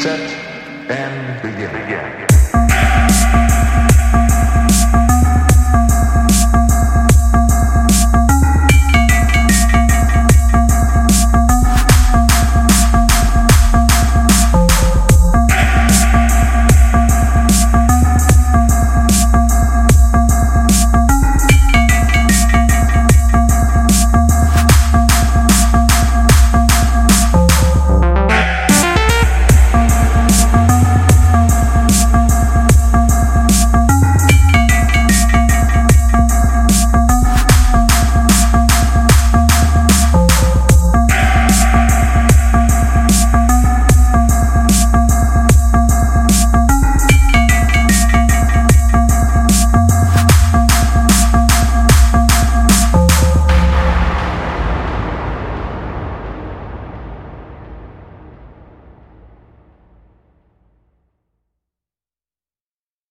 set